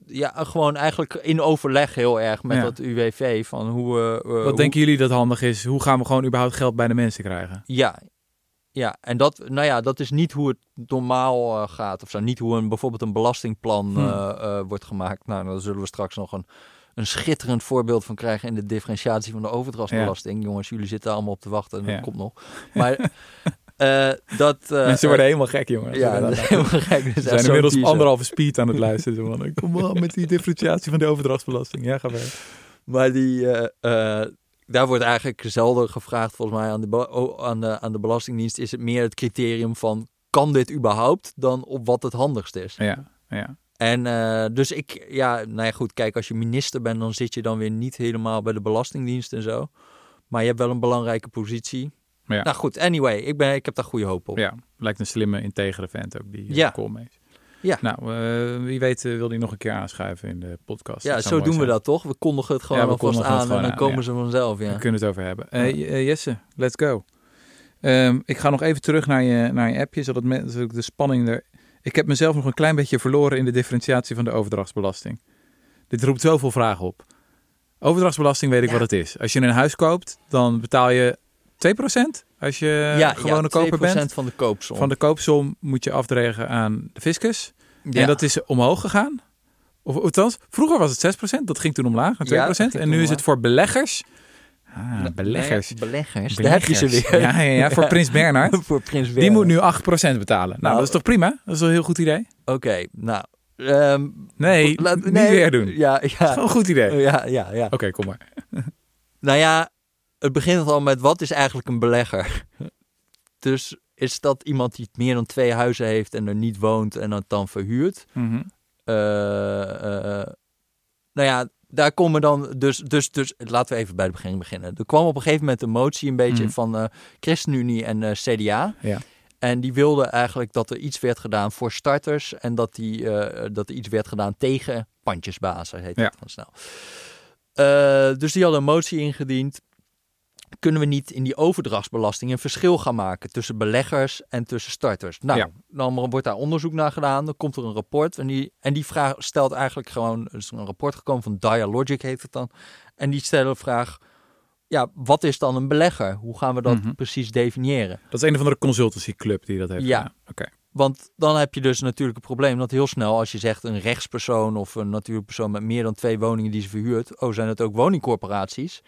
Ja, gewoon eigenlijk in overleg heel erg met dat UWV van hoe... eh, Wat hoe- denken jullie dat handig is? Hoe gaan we gewoon überhaupt geld bij de mensen krijgen? Ja, ja, en dat, nou ja, dat is niet hoe het normaal eh, gaat of zo. Niet hoe een, bijvoorbeeld een belastingplan Hmm. eh, eh, wordt gemaakt. Nou, daar zullen we straks nog een, een schitterend voorbeeld van krijgen in de differentiatie van de overdrachtsbelasting. Jongens, jullie zitten allemaal op te wachten en dat komt nog. Maar dat... mensen worden helemaal gek, jongens. ja, dat is helemaal gek. We echt zijn inmiddels teaser. anderhalve speed aan het luisteren. Van, Kom maar met die differentiatie van de overdrachtsbelasting. Ja, ga verder. Maar die, daar wordt eigenlijk zelden gevraagd, volgens mij, aan de, aan, de, aan de Belastingdienst. Is het meer het criterium van: kan dit überhaupt? dan op wat het handigst is. Ja, ja. En eh, dus ik, ja, nou ja, goed, kijk, als je minister bent, dan zit je dan weer niet helemaal bij de Belastingdienst en zo. Maar je hebt wel een belangrijke positie. Ja. Nou goed, anyway, ik, ben, ik heb daar goede hoop op. ja, lijkt een slimme, integere vent ook, die Ja. ja. Ja. Nou, eh, wie weet eh, wil die nog een keer aanschuiven in de podcast. Ja, zo doen we dat toch? We kondigen het gewoon Ja, alvast aan en dan aan, komen ja. ze vanzelf. Ja. We kunnen het over hebben. Eh, Jesse, let's go. Ehm, ik ga nog even terug naar je, naar je appje, zodat me- zodat de spanning er... Ik heb mezelf nog een klein beetje verloren in de differentiatie van de overdrachtsbelasting. Dit roept zoveel vragen op. Overdrachtsbelasting weet ik Ja. wat het is. Als je een huis koopt, dan betaal je 2% als je ja, gewone ja, koper 2% bent. van de koopsom. Van de koopsom moet je afdregen aan de fiscus. Ja. En dat is omhoog gegaan. Of althans, vroeger was het 6%, dat ging toen omlaag naar 2%. Ja, dat ging en nu is het voor beleggers. Ah, Nee, beleggers. nee, beleggers. Daar heb je ze Beleggers. weer. Ja, ja, ja, voor Prins Bernhard. voor Prins Die moet nu 8% betalen. Nou, Nou, dat is toch prima? Dat is wel een heel goed idee? Oké, nou. ehm, Nee, laat- niet weer doen. Ja, Dat is ja, wel een goed idee. ja, ja, ja. Oké, kom maar. Nou ja, het begint al met wat is eigenlijk een belegger? Dus is dat iemand die meer dan twee huizen heeft en er niet woont en het dan verhuurt? Mhm. Eh, eh, nou ja, daar komen dan dus, dus, dus, laten we even bij het begin beginnen. Er kwam op een gegeven moment een motie een beetje Mhm. van eh ChristenUnie en eh, CDA. Ja. En die wilden eigenlijk dat er iets werd gedaan voor starters en dat, die, eh, dat er iets werd gedaan tegen pandjesbazen, heet Ja. het dan snel. Eh, dus die hadden een motie ingediend. Kunnen we niet in die overdrachtsbelasting een verschil gaan maken tussen beleggers en tussen starters? Nou, Ja. dan wordt daar onderzoek naar gedaan. Dan komt er een rapport. En die, en die vraag stelt eigenlijk gewoon. Er is een rapport gekomen van Dialogic, heet het dan. En die stellen de vraag: ja, wat is dan een belegger? Hoe gaan we dat Mhm. precies definiëren? Dat is een of andere consultancyclub die dat heeft Ja. Oké. Want dan heb je dus natuurlijk het probleem dat heel snel, als je zegt een rechtspersoon of een natuurlijk persoon met meer dan twee woningen die ze verhuurt, oh, zijn het ook woningcorporaties?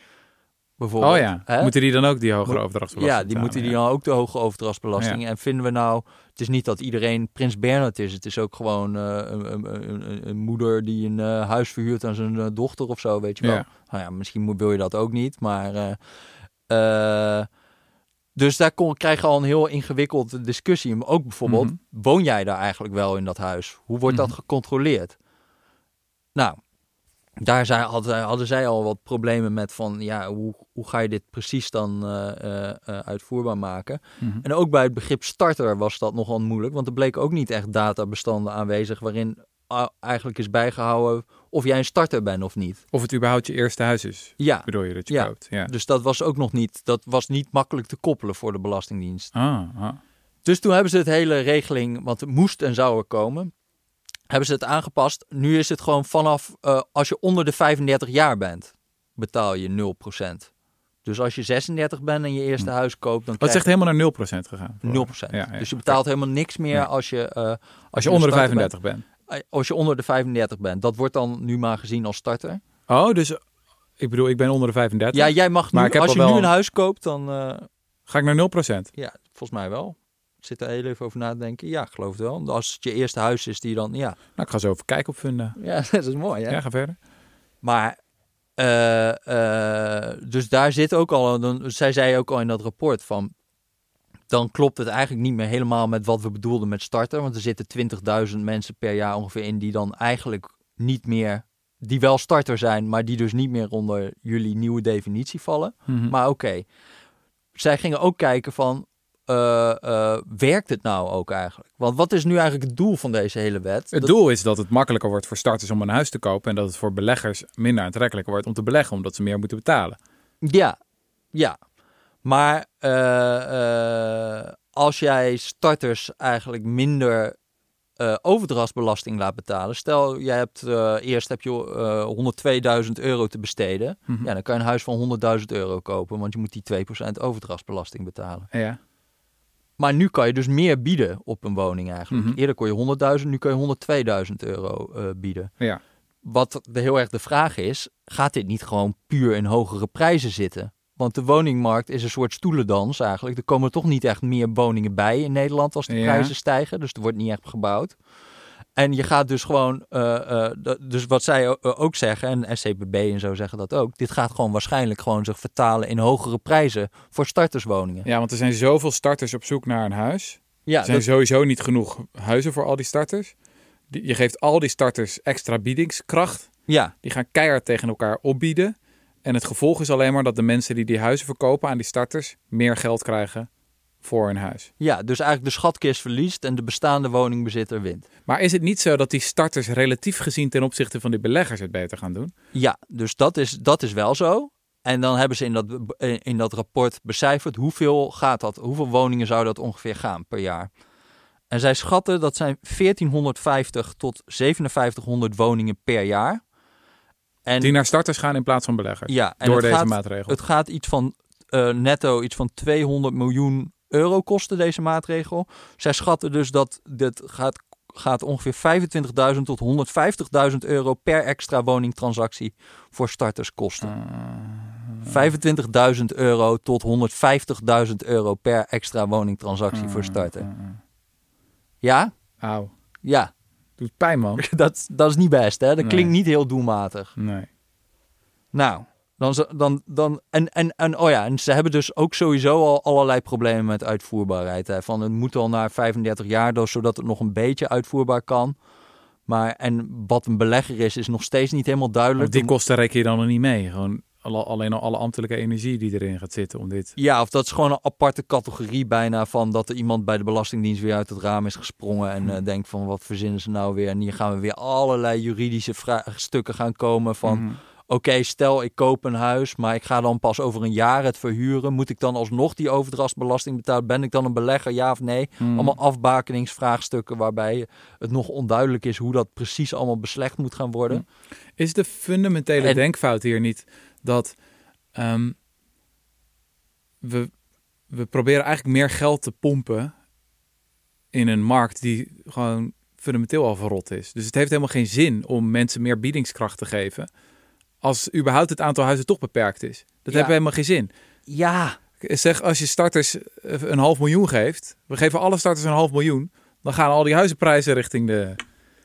Bijvoorbeeld. Oh ja, hè? moeten die dan ook die hogere overdrachtsbelasting Ja, die moeten die dan ook de hoge overdrachtsbelasting. En vinden we nou, het is niet dat iedereen Prins Bernhard is. Het is ook gewoon eh, een, een, een, een moeder die een eh, huis verhuurt aan zijn eh, dochter of zo, weet je wel. Ja. Nou ja, misschien moet- wil je dat ook niet, maar... dus daar kon, krijg je al een heel ingewikkelde discussie. Maar ook bijvoorbeeld, Mhm. woon jij daar eigenlijk wel in dat huis? Hoe wordt dat Mhm. gecontroleerd? Nou, daar zijn, hadden, hadden zij al wat problemen met van, ja, hoe, hoe ga je dit precies dan eh, eh, eh, uitvoerbaar maken? Mhm. En ook bij het begrip starter was dat nogal moeilijk, want er bleken ook niet echt databestanden aanwezig waarin eigenlijk is bijgehouden of jij een starter bent of niet. Of het überhaupt je eerste huis is, Ja, bedoel je dat je Ja. koopt? Ja. dus dat was ook nog niet, dat was niet makkelijk te koppelen voor de Belastingdienst. Ah, ah. Dus toen hebben ze het hele regeling, want het moest en zou er komen, hebben ze het aangepast. Nu is het gewoon vanaf eh, als je onder de 35 jaar bent, betaal je 0%. Dus als je 36 bent en je eerste huis koopt, dan Wat krijg zegt helemaal naar 0% gegaan? 0%. Ja, ja. Dus je betaalt helemaal niks meer Nee. als je, eh, Als je onder de starter 35 bent. bent. Eh, Als je onder de 35 bent. Dat wordt dan nu maar gezien als starter. Oh, dus ik bedoel, ik ben onder de 35. Ja, jij mag Maar nu, ik heb als al je nu een huis koopt, dan eh, Ga ik naar 0%? ja, volgens mij wel. Zit er heel even over na te denken. Ja, geloof het wel. Als het je eerste huis is, die dan, ja. Nou, ik ga zo even kijken op Funda. Ja, dat is mooi, hè? Ja, ga verder. Maar, eh, eh, dus daar zit ook al, dan, zij zei ook al in dat rapport van, dan klopt het eigenlijk niet meer helemaal met wat we bedoelden met starter. Want er zitten 20.000 mensen per jaar ongeveer in die dan eigenlijk niet meer, die wel starter zijn, maar die dus niet meer onder jullie nieuwe definitie vallen. Mhm. Maar oké, zij gingen ook kijken van, eh, werkt het nou ook eigenlijk? Want wat is nu eigenlijk het doel van deze hele wet? Het Dat- doel is dat het makkelijker wordt voor starters om een huis te kopen. En dat het voor beleggers minder aantrekkelijker wordt om te beleggen, omdat ze meer moeten betalen. Ja, ja. Maar eh, als jij starters eigenlijk minder overdrachtsbelasting laat betalen. Stel, jij hebt eerst heb je eh 102.000 euro te besteden. Mhm. Ja, dan kan je een huis van 100.000 euro kopen, want je moet die 2% overdrachtsbelasting betalen. Ja. Maar nu kan je dus meer bieden op een woning eigenlijk. Mhm. Eerder kon je 100.000, nu kan je 102.000 euro eh, bieden. Ja. Wat de, heel erg de vraag is, gaat dit niet gewoon puur in hogere prijzen zitten? Want de woningmarkt is een soort stoelendans eigenlijk. Er komen toch niet echt meer woningen bij in Nederland als de Ja. prijzen stijgen. Dus er wordt niet echt gebouwd. En je gaat dus gewoon, eh, eh, dus wat zij o- ook zeggen, en SCBB en zo zeggen dat ook, dit gaat gewoon waarschijnlijk gewoon zich vertalen in hogere prijzen voor starterswoningen. ja, want er zijn zoveel starters op zoek naar een huis. Ja, Er zijn sowieso niet genoeg huizen voor al die starters. Je geeft al die starters extra biedingskracht. ja, Die gaan keihard tegen elkaar opbieden. En het gevolg is alleen maar dat de mensen die die huizen verkopen aan die starters meer geld krijgen voor hun huis. ja, dus eigenlijk de schatkist verliest en de bestaande woningbezitter wint. Maar is het niet zo dat die starters relatief gezien ten opzichte van die beleggers het beter gaan doen? Ja, dus dat is, dat is wel zo. En dan hebben ze in dat, in dat rapport becijferd hoeveel gaat dat, hoeveel woningen zou dat ongeveer gaan per jaar. En zij schatten dat zijn 1450 tot 5700 woningen per jaar. En, Die naar starters gaan in plaats van beleggers. ja, en door deze gaat, maatregel. Het gaat iets van eh, netto iets van 200 miljoen euro kosten, deze maatregel. Zij schatten dus dat dit gaat, gaat ongeveer 25.000 tot 150.000 euro per extra woningtransactie voor starters kosten. Ah. 25.000 euro tot 150.000 euro per extra woningtransactie voor starter. Ja? Auw. Ja. Doet pijn, man. Dat, dat is niet best, hè? Dat Nee. klinkt niet heel doelmatig. Nee. Nou, dan, dan, dan en, en, en oh ja, en ze hebben dus ook sowieso al allerlei problemen met uitvoerbaarheid. Hè. Van het moet al naar 35 jaar, dus, zodat het nog een beetje uitvoerbaar kan. Maar en wat een belegger is, is nog steeds niet helemaal duidelijk. Die kosten reken je dan nog niet mee. Gewoon alle, alleen al alle ambtelijke energie die erin gaat zitten om dit. Ja, of dat is gewoon een aparte categorie bijna van dat er iemand bij de Belastingdienst weer uit het raam is gesprongen en eh, denkt van wat verzinnen ze nou weer. En hier gaan we weer allerlei juridische stukken gaan komen van Mhm. Oké, stel ik koop een huis, maar ik ga dan pas over een jaar het verhuren. Moet ik dan alsnog die overdrachtsbelasting betalen? Ben ik dan een belegger, ja of nee? Mhm. Allemaal afbakeningsvraagstukken waarbij het nog onduidelijk is hoe dat precies allemaal beslecht moet gaan worden. Is de fundamentele En- denkfout hier niet dat ehm, we, we proberen eigenlijk meer geld te pompen in een markt die gewoon fundamenteel al verrot is. Dus het heeft helemaal geen zin om mensen meer biedingskracht te geven als überhaupt het aantal huizen toch beperkt is. Dat Ja. heeft helemaal geen zin. Ja, Zeg, als je starters eh, een half miljoen geeft, we geven alle starters een half miljoen, dan gaan al die huizenprijzen richting de,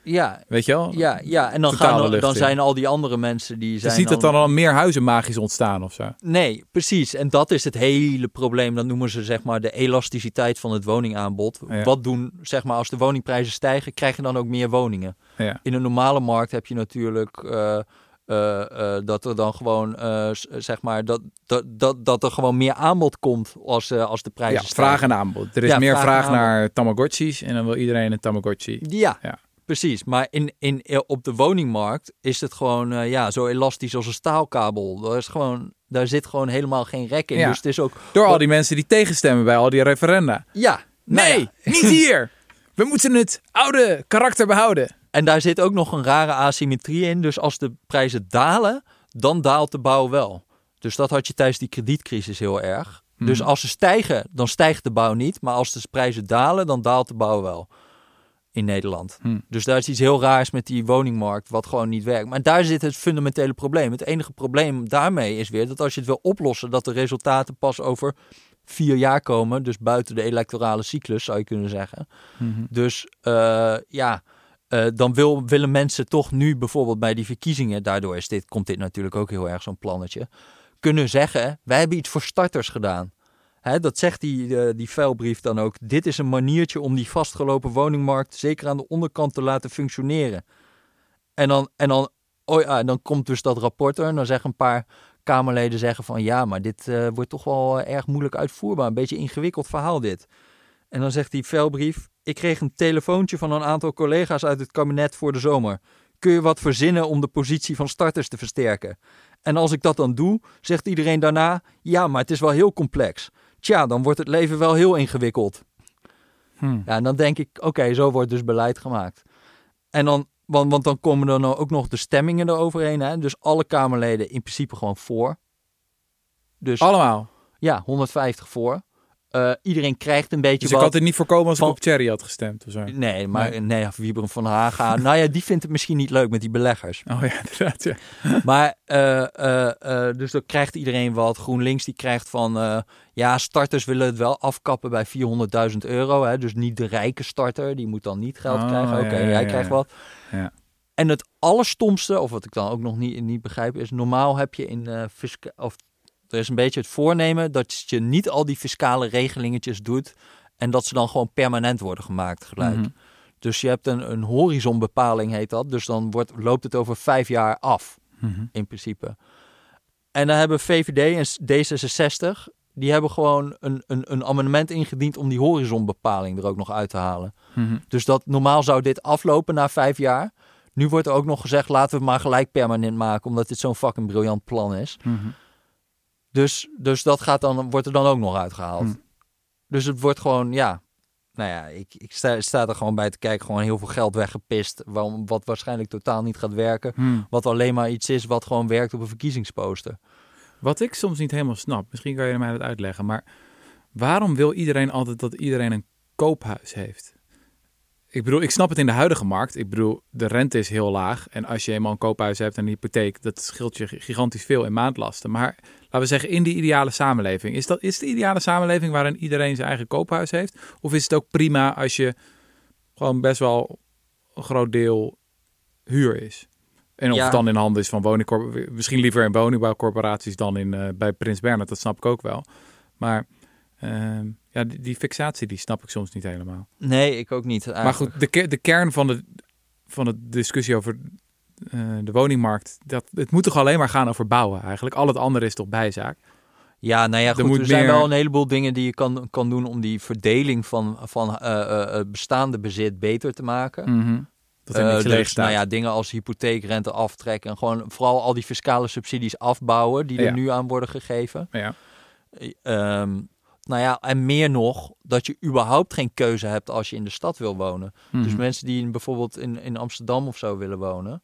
ja, weet je wel? ja, ja. En dan, gaan, dan zijn al die andere mensen die Je zijn ziet dat dan al meer huizen magisch ontstaan of zo. Nee, precies. En dat is het hele probleem. Dat noemen ze zeg maar de elasticiteit van het woningaanbod. Ja. Wat doen, zeg maar, als de woningprijzen stijgen, krijg je dan ook meer woningen. Ja. In een normale markt heb je natuurlijk eh, eh, eh, dat er dan gewoon, eh, zeg maar, dat, dat, dat, dat er gewoon meer aanbod komt als, als de prijzen Ja, stijgen. vraag en aanbod. Er is Ja, meer vraag naar Tamagotchis en dan wil iedereen een Tamagotchi. Ja, Ja. precies. Maar in, in, op de woningmarkt is het gewoon ja, zo elastisch als een staalkabel. Daar, is gewoon, daar zit gewoon helemaal geen rek in. Ja. Dus het is ook, Door al die mensen die tegenstemmen bij al die referenda. ja, Nee, Nou niet hier. We moeten het oude karakter behouden. En daar zit ook nog een rare asymmetrie in. Dus als de prijzen dalen, dan daalt de bouw wel. Dus dat had je tijdens die kredietcrisis heel erg. Hmm. Dus als ze stijgen, dan stijgt de bouw niet. Maar als de prijzen dalen, dan daalt de bouw wel. In Nederland. Hmm. Dus daar is iets heel raars met die woningmarkt, wat gewoon niet werkt. Maar daar zit het fundamentele probleem. Het enige probleem daarmee is weer dat als je het wil oplossen, dat de resultaten pas over vier jaar komen. Dus buiten de electorale cyclus, zou je kunnen zeggen. Dus eh, ja, eh, dan wil, willen mensen toch nu bijvoorbeeld bij die verkiezingen, daardoor is dit, komt dit natuurlijk ook heel erg zo'n plannetje, kunnen zeggen, wij hebben iets voor starters gedaan. Hè, dat zegt die, eh, die vuilbrief dan ook. Dit is een maniertje om die vastgelopen woningmarkt zeker aan de onderkant te laten functioneren. En dan, en dan, oh ja, dan komt dus dat rapport er en dan zeggen een paar Kamerleden zeggen van ja, maar dit eh, wordt toch wel erg moeilijk uitvoerbaar. Een beetje ingewikkeld verhaal dit. En dan zegt die vuilbrief, ik kreeg een telefoontje van een aantal collega's uit het kabinet voor de zomer. Kun je wat verzinnen om de positie van starters te versterken? En als ik dat dan doe, zegt iedereen daarna, ja, maar het is wel heel complex. Tja, dan wordt het leven wel heel ingewikkeld. Hmm. Ja, en dan denk ik, oké, zo wordt dus beleid gemaakt. En dan, want, want dan komen er nou ook nog de stemmingen eroverheen. Hè? Dus alle Kamerleden in principe gewoon voor. Dus Allemaal. ja, 150 voor. Eh, iedereen krijgt een beetje Dus ik wat. had het niet voorkomen als van- ik op Cherry had gestemd of zo. Nee, maar Nee. nee, Wieberen van Haga. nou ja, die vindt het misschien niet leuk met die beleggers. Oh ja, inderdaad. Ja. Maar eh, eh, dus dan krijgt iedereen wat. GroenLinks die krijgt van ja, starters willen het wel afkappen bij 400.000 euro. Hè? Dus niet de rijke starter, die moet dan niet geld Oh, krijgen. Oké, ja, ja, jij krijgt wat. Ja. En het allerstomste, of wat ik dan ook nog niet, niet begrijp, is normaal heb je in fisca of er is een beetje het voornemen dat je niet al die fiscale regelingetjes doet en dat ze dan gewoon permanent worden gemaakt gelijk. Mhm. Dus je hebt een, een horizonbepaling, heet dat. Dus dan wordt, loopt het over vijf jaar af, Mhm. in principe. En dan hebben VVD en D66, die hebben gewoon een, een, een amendement ingediend om die horizonbepaling er ook nog uit te halen. Mhm. Dus dat normaal zou dit aflopen na vijf jaar. Nu wordt er ook nog gezegd, laten we het maar gelijk permanent maken, omdat dit zo'n fucking briljant plan is. Dus, dus dat gaat dan, wordt er dan ook nog uitgehaald. Hm. Dus het wordt gewoon, ja. Nou ja, ik, ik sta, sta er gewoon bij te kijken. Gewoon heel veel geld weggepist. Waarom, wat waarschijnlijk totaal niet gaat werken. Hmm. Wat alleen maar iets is wat gewoon werkt op een verkiezingsposter. Wat ik soms niet helemaal snap, misschien kan je mij dat uitleggen, maar waarom wil iedereen altijd dat iedereen een koophuis heeft? Ik bedoel, ik snap het in de huidige markt. Ik bedoel, de rente is heel laag. En als je eenmaal een koophuis hebt en een hypotheek, dat scheelt je gigantisch veel in maandlasten. Maar laten we zeggen, in die ideale samenleving. Is dat is de ideale samenleving waarin iedereen zijn eigen koophuis heeft? Of is het ook prima als je gewoon best wel een groot deel huur is? En of Ja. het dan in handen is van woningcorporaties, misschien liever in woningbouwcorporaties dan in, eh, bij Prins Bernhard, dat snap ik ook wel. Maar ehm, ja, die, die fixatie die snap ik soms niet helemaal. Nee, ik ook niet. Maar eigenlijk. goed, de, de kern van de, van de discussie over eh, de woningmarkt, dat, het moet toch alleen maar gaan over bouwen eigenlijk. Al het andere is toch bijzaak. Ja, nou ja, Er goed. Er zijn meer- wel een heleboel dingen die je kan, kan doen om die verdeling van, van eh, eh, bestaande bezit beter te maken. Dat er niks dus, nou ja, dingen als hypotheekrente aftrekken en gewoon vooral al die fiscale subsidies afbouwen die er Ja. nu aan worden gegeven. ja. Ehm, nou ja, en meer nog, dat je überhaupt geen keuze hebt als je in de stad wil wonen. Dus Mhm. mensen die bijvoorbeeld in, in Amsterdam of zo willen wonen,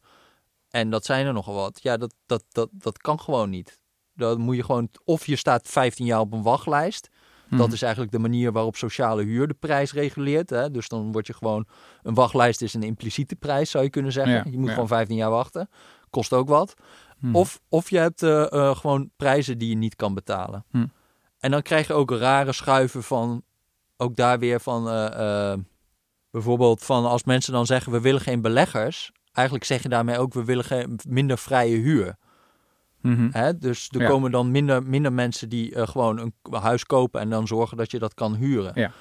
en dat zijn er nogal wat, ja, dat, dat, dat, dat kan gewoon niet. Dan moet je gewoon, of je staat 15 jaar op een wachtlijst. Dat Mhm. is eigenlijk de manier waarop sociale huur de prijs reguleert. Hè? Dus dan word je gewoon, een wachtlijst is een impliciete prijs, zou je kunnen zeggen. Ja, je moet ja. gewoon 15 jaar wachten. Kost ook wat. Mhm. Of, of je hebt eh, eh, gewoon prijzen die je niet kan betalen. En dan krijg je ook rare schuiven van, ook daar weer van, eh, eh, bijvoorbeeld van als mensen dan zeggen we willen geen beleggers. Eigenlijk zeg je daarmee ook we willen geen, minder vrije huur. Mhm. Hè? Dus er Ja. komen dan minder, minder mensen die eh, gewoon een huis kopen en dan zorgen dat je dat kan huren. Ja.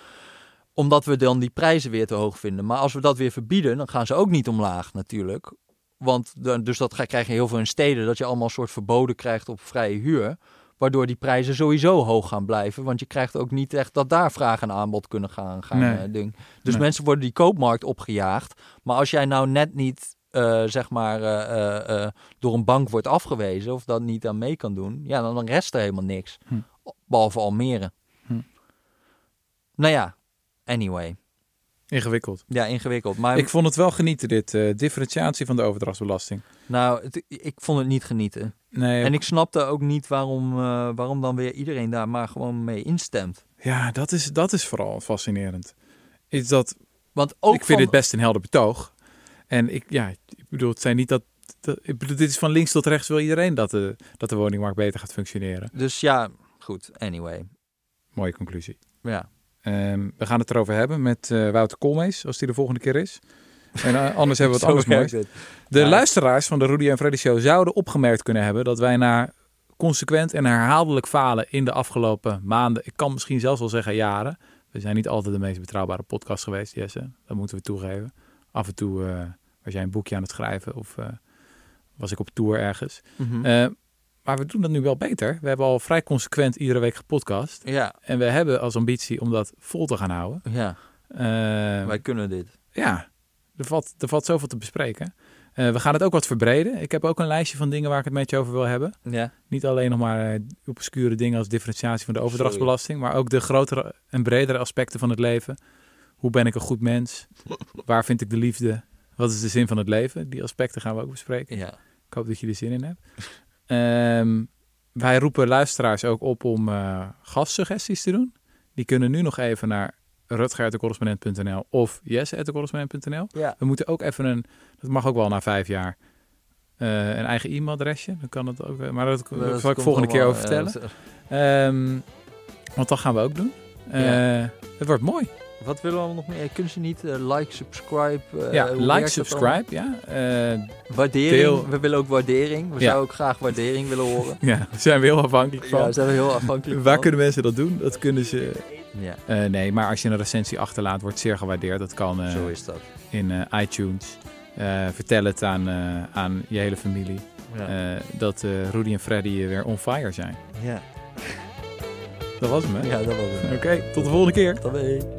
Omdat we dan die prijzen weer te hoog vinden. Maar als we dat weer verbieden, dan gaan ze ook niet omlaag natuurlijk. Want dus dat krijg je heel veel in steden, dat je allemaal een soort verboden krijgt op vrije huur. Waardoor die prijzen sowieso hoog gaan blijven. Want je krijgt ook niet echt dat daar vraag en aanbod kunnen gaan. gaan Nee. eh, ding. Dus Nee. mensen worden die koopmarkt opgejaagd. Maar als jij nou net niet, eh, zeg maar, eh, door een bank wordt afgewezen of dat niet aan mee kan doen, ja, dan, dan rest er helemaal niks. Hm. Behalve Almere. Hm. Nou ja, Anyway. Ingewikkeld. Ja, ingewikkeld. Maar Ik vond het wel genieten, dit. eh, differentiatie van de overdrachtsbelasting. nou, het- ik vond het niet genieten. Nee, En ik snapte ook niet waarom, eh, waarom dan weer iedereen daar maar gewoon mee instemt. ja, dat is, dat is vooral fascinerend. Is dat, Want ook ik vind van- dit best een helder betoog. En ik, ja, ik bedoel, het zijn niet dat, dat- ik bedoel, dit is van links tot rechts wil iedereen dat de, dat de woningmarkt beter gaat functioneren. Dus ja, goed. Anyway. Mooie conclusie. Ja. Ehm, we gaan het erover hebben met eh, Wouter Koolmees, als die de volgende keer is. En eh, anders hebben we wat Zo anders moois. het. De Ja. luisteraars van de Rudy en Freddy Show zouden opgemerkt kunnen hebben dat wij na consequent en herhaaldelijk falen in de afgelopen maanden, ik kan misschien zelfs wel zeggen jaren, we zijn niet altijd de meest betrouwbare podcast geweest, Jesse, dat moeten we toegeven. Af en toe eh, was jij een boekje aan het schrijven of was ik op tour ergens. Eh, maar we doen dat nu wel beter. We hebben al vrij consequent iedere week gepodcast. ja, En we hebben als ambitie om dat vol te gaan houden. ja, Eh, wij kunnen dit. ja, er valt, er valt zoveel te bespreken. Eh, we gaan het ook wat verbreden. Ik heb ook een lijstje van dingen waar ik het met je over wil hebben. Ja. Niet alleen nog maar eh, obscure dingen als differentiatie van de overdrachtsbelasting, maar ook de grotere en bredere aspecten van het leven. Hoe ben ik een goed mens? Waar vind ik de liefde? Wat is de zin van het leven? Die aspecten gaan we ook bespreken. Ja. Ik hoop dat je er zin in hebt. Ehm, wij roepen luisteraars ook op om eh, gastsuggesties te doen. Die kunnen nu nog even naar rutger.correspondent.nl of jesse.correspondent.nl. Ja. We moeten ook even een, dat mag ook wel na vijf jaar, eh, een eigen e-mailadresje. Dan kan het ook, eh, maar dat, dat zal ik volgende keer over vertellen. Ehm, want dat gaan we ook doen. Ja. Het wordt mooi. Wat willen we nog meer? Kunnen ze niet eh, like, subscribe? eh, ja, like, subscribe. Ja, Eh? Waardering. Deel. We willen ook waardering. We Ja. zouden ook graag waardering willen horen. ja, daar zijn we heel afhankelijk van. Ja, daar zijn we heel afhankelijk Waar van. kunnen mensen dat doen? Dat kunnen ze Ja, nee, maar als je een recensie achterlaat, wordt zeer gewaardeerd. Dat kan zo is dat. in iTunes. Vertel het aan, aan je hele familie. Dat Rudy en Freddy weer on fire zijn. ja. Dat was hem, hè? ja, dat was het. Oké, tot de volgende keer. Ik.